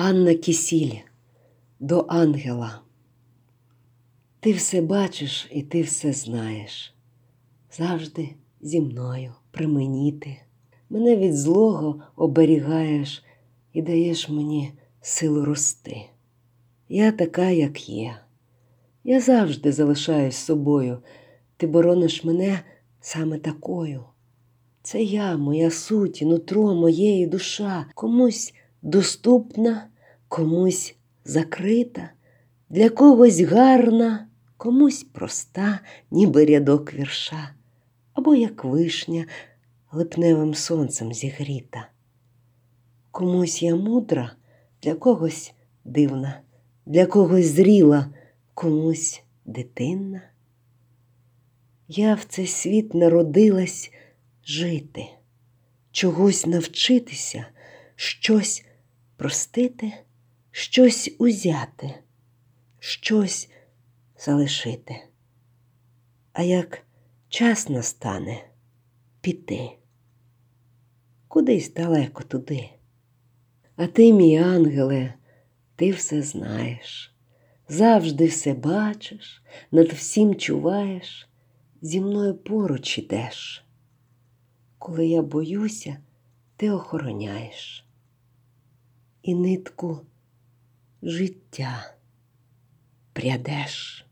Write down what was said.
Анна Кісіль до ангела. Ти все бачиш і ти все знаєш. Завжди зі мною при. Мене від злого оберігаєш і даєш мені силу рости. Я така, як є. Я завжди залишаюсь собою. Ти борониш мене саме такою. Це я, моя суть, нутро моєї душа, комусь доступна, комусь закрита, для когось гарна, комусь проста, ніби рядок вірша, або як вишня липневим сонцем зігріта. Комусь я мудра, для когось дивна, для когось зріла, комусь дитинна. Я в цей світ народилась жити, чогось навчитися, щось простити, щось узяти, щось залишити. А як час настане піти, кудись далеко туди. А ти, мій ангеле, ти все знаєш, завжди все бачиш, над всім чуваєш, зі мною поруч ідеш. Коли я боюся, ти охороняєш і нитку життя прядеш.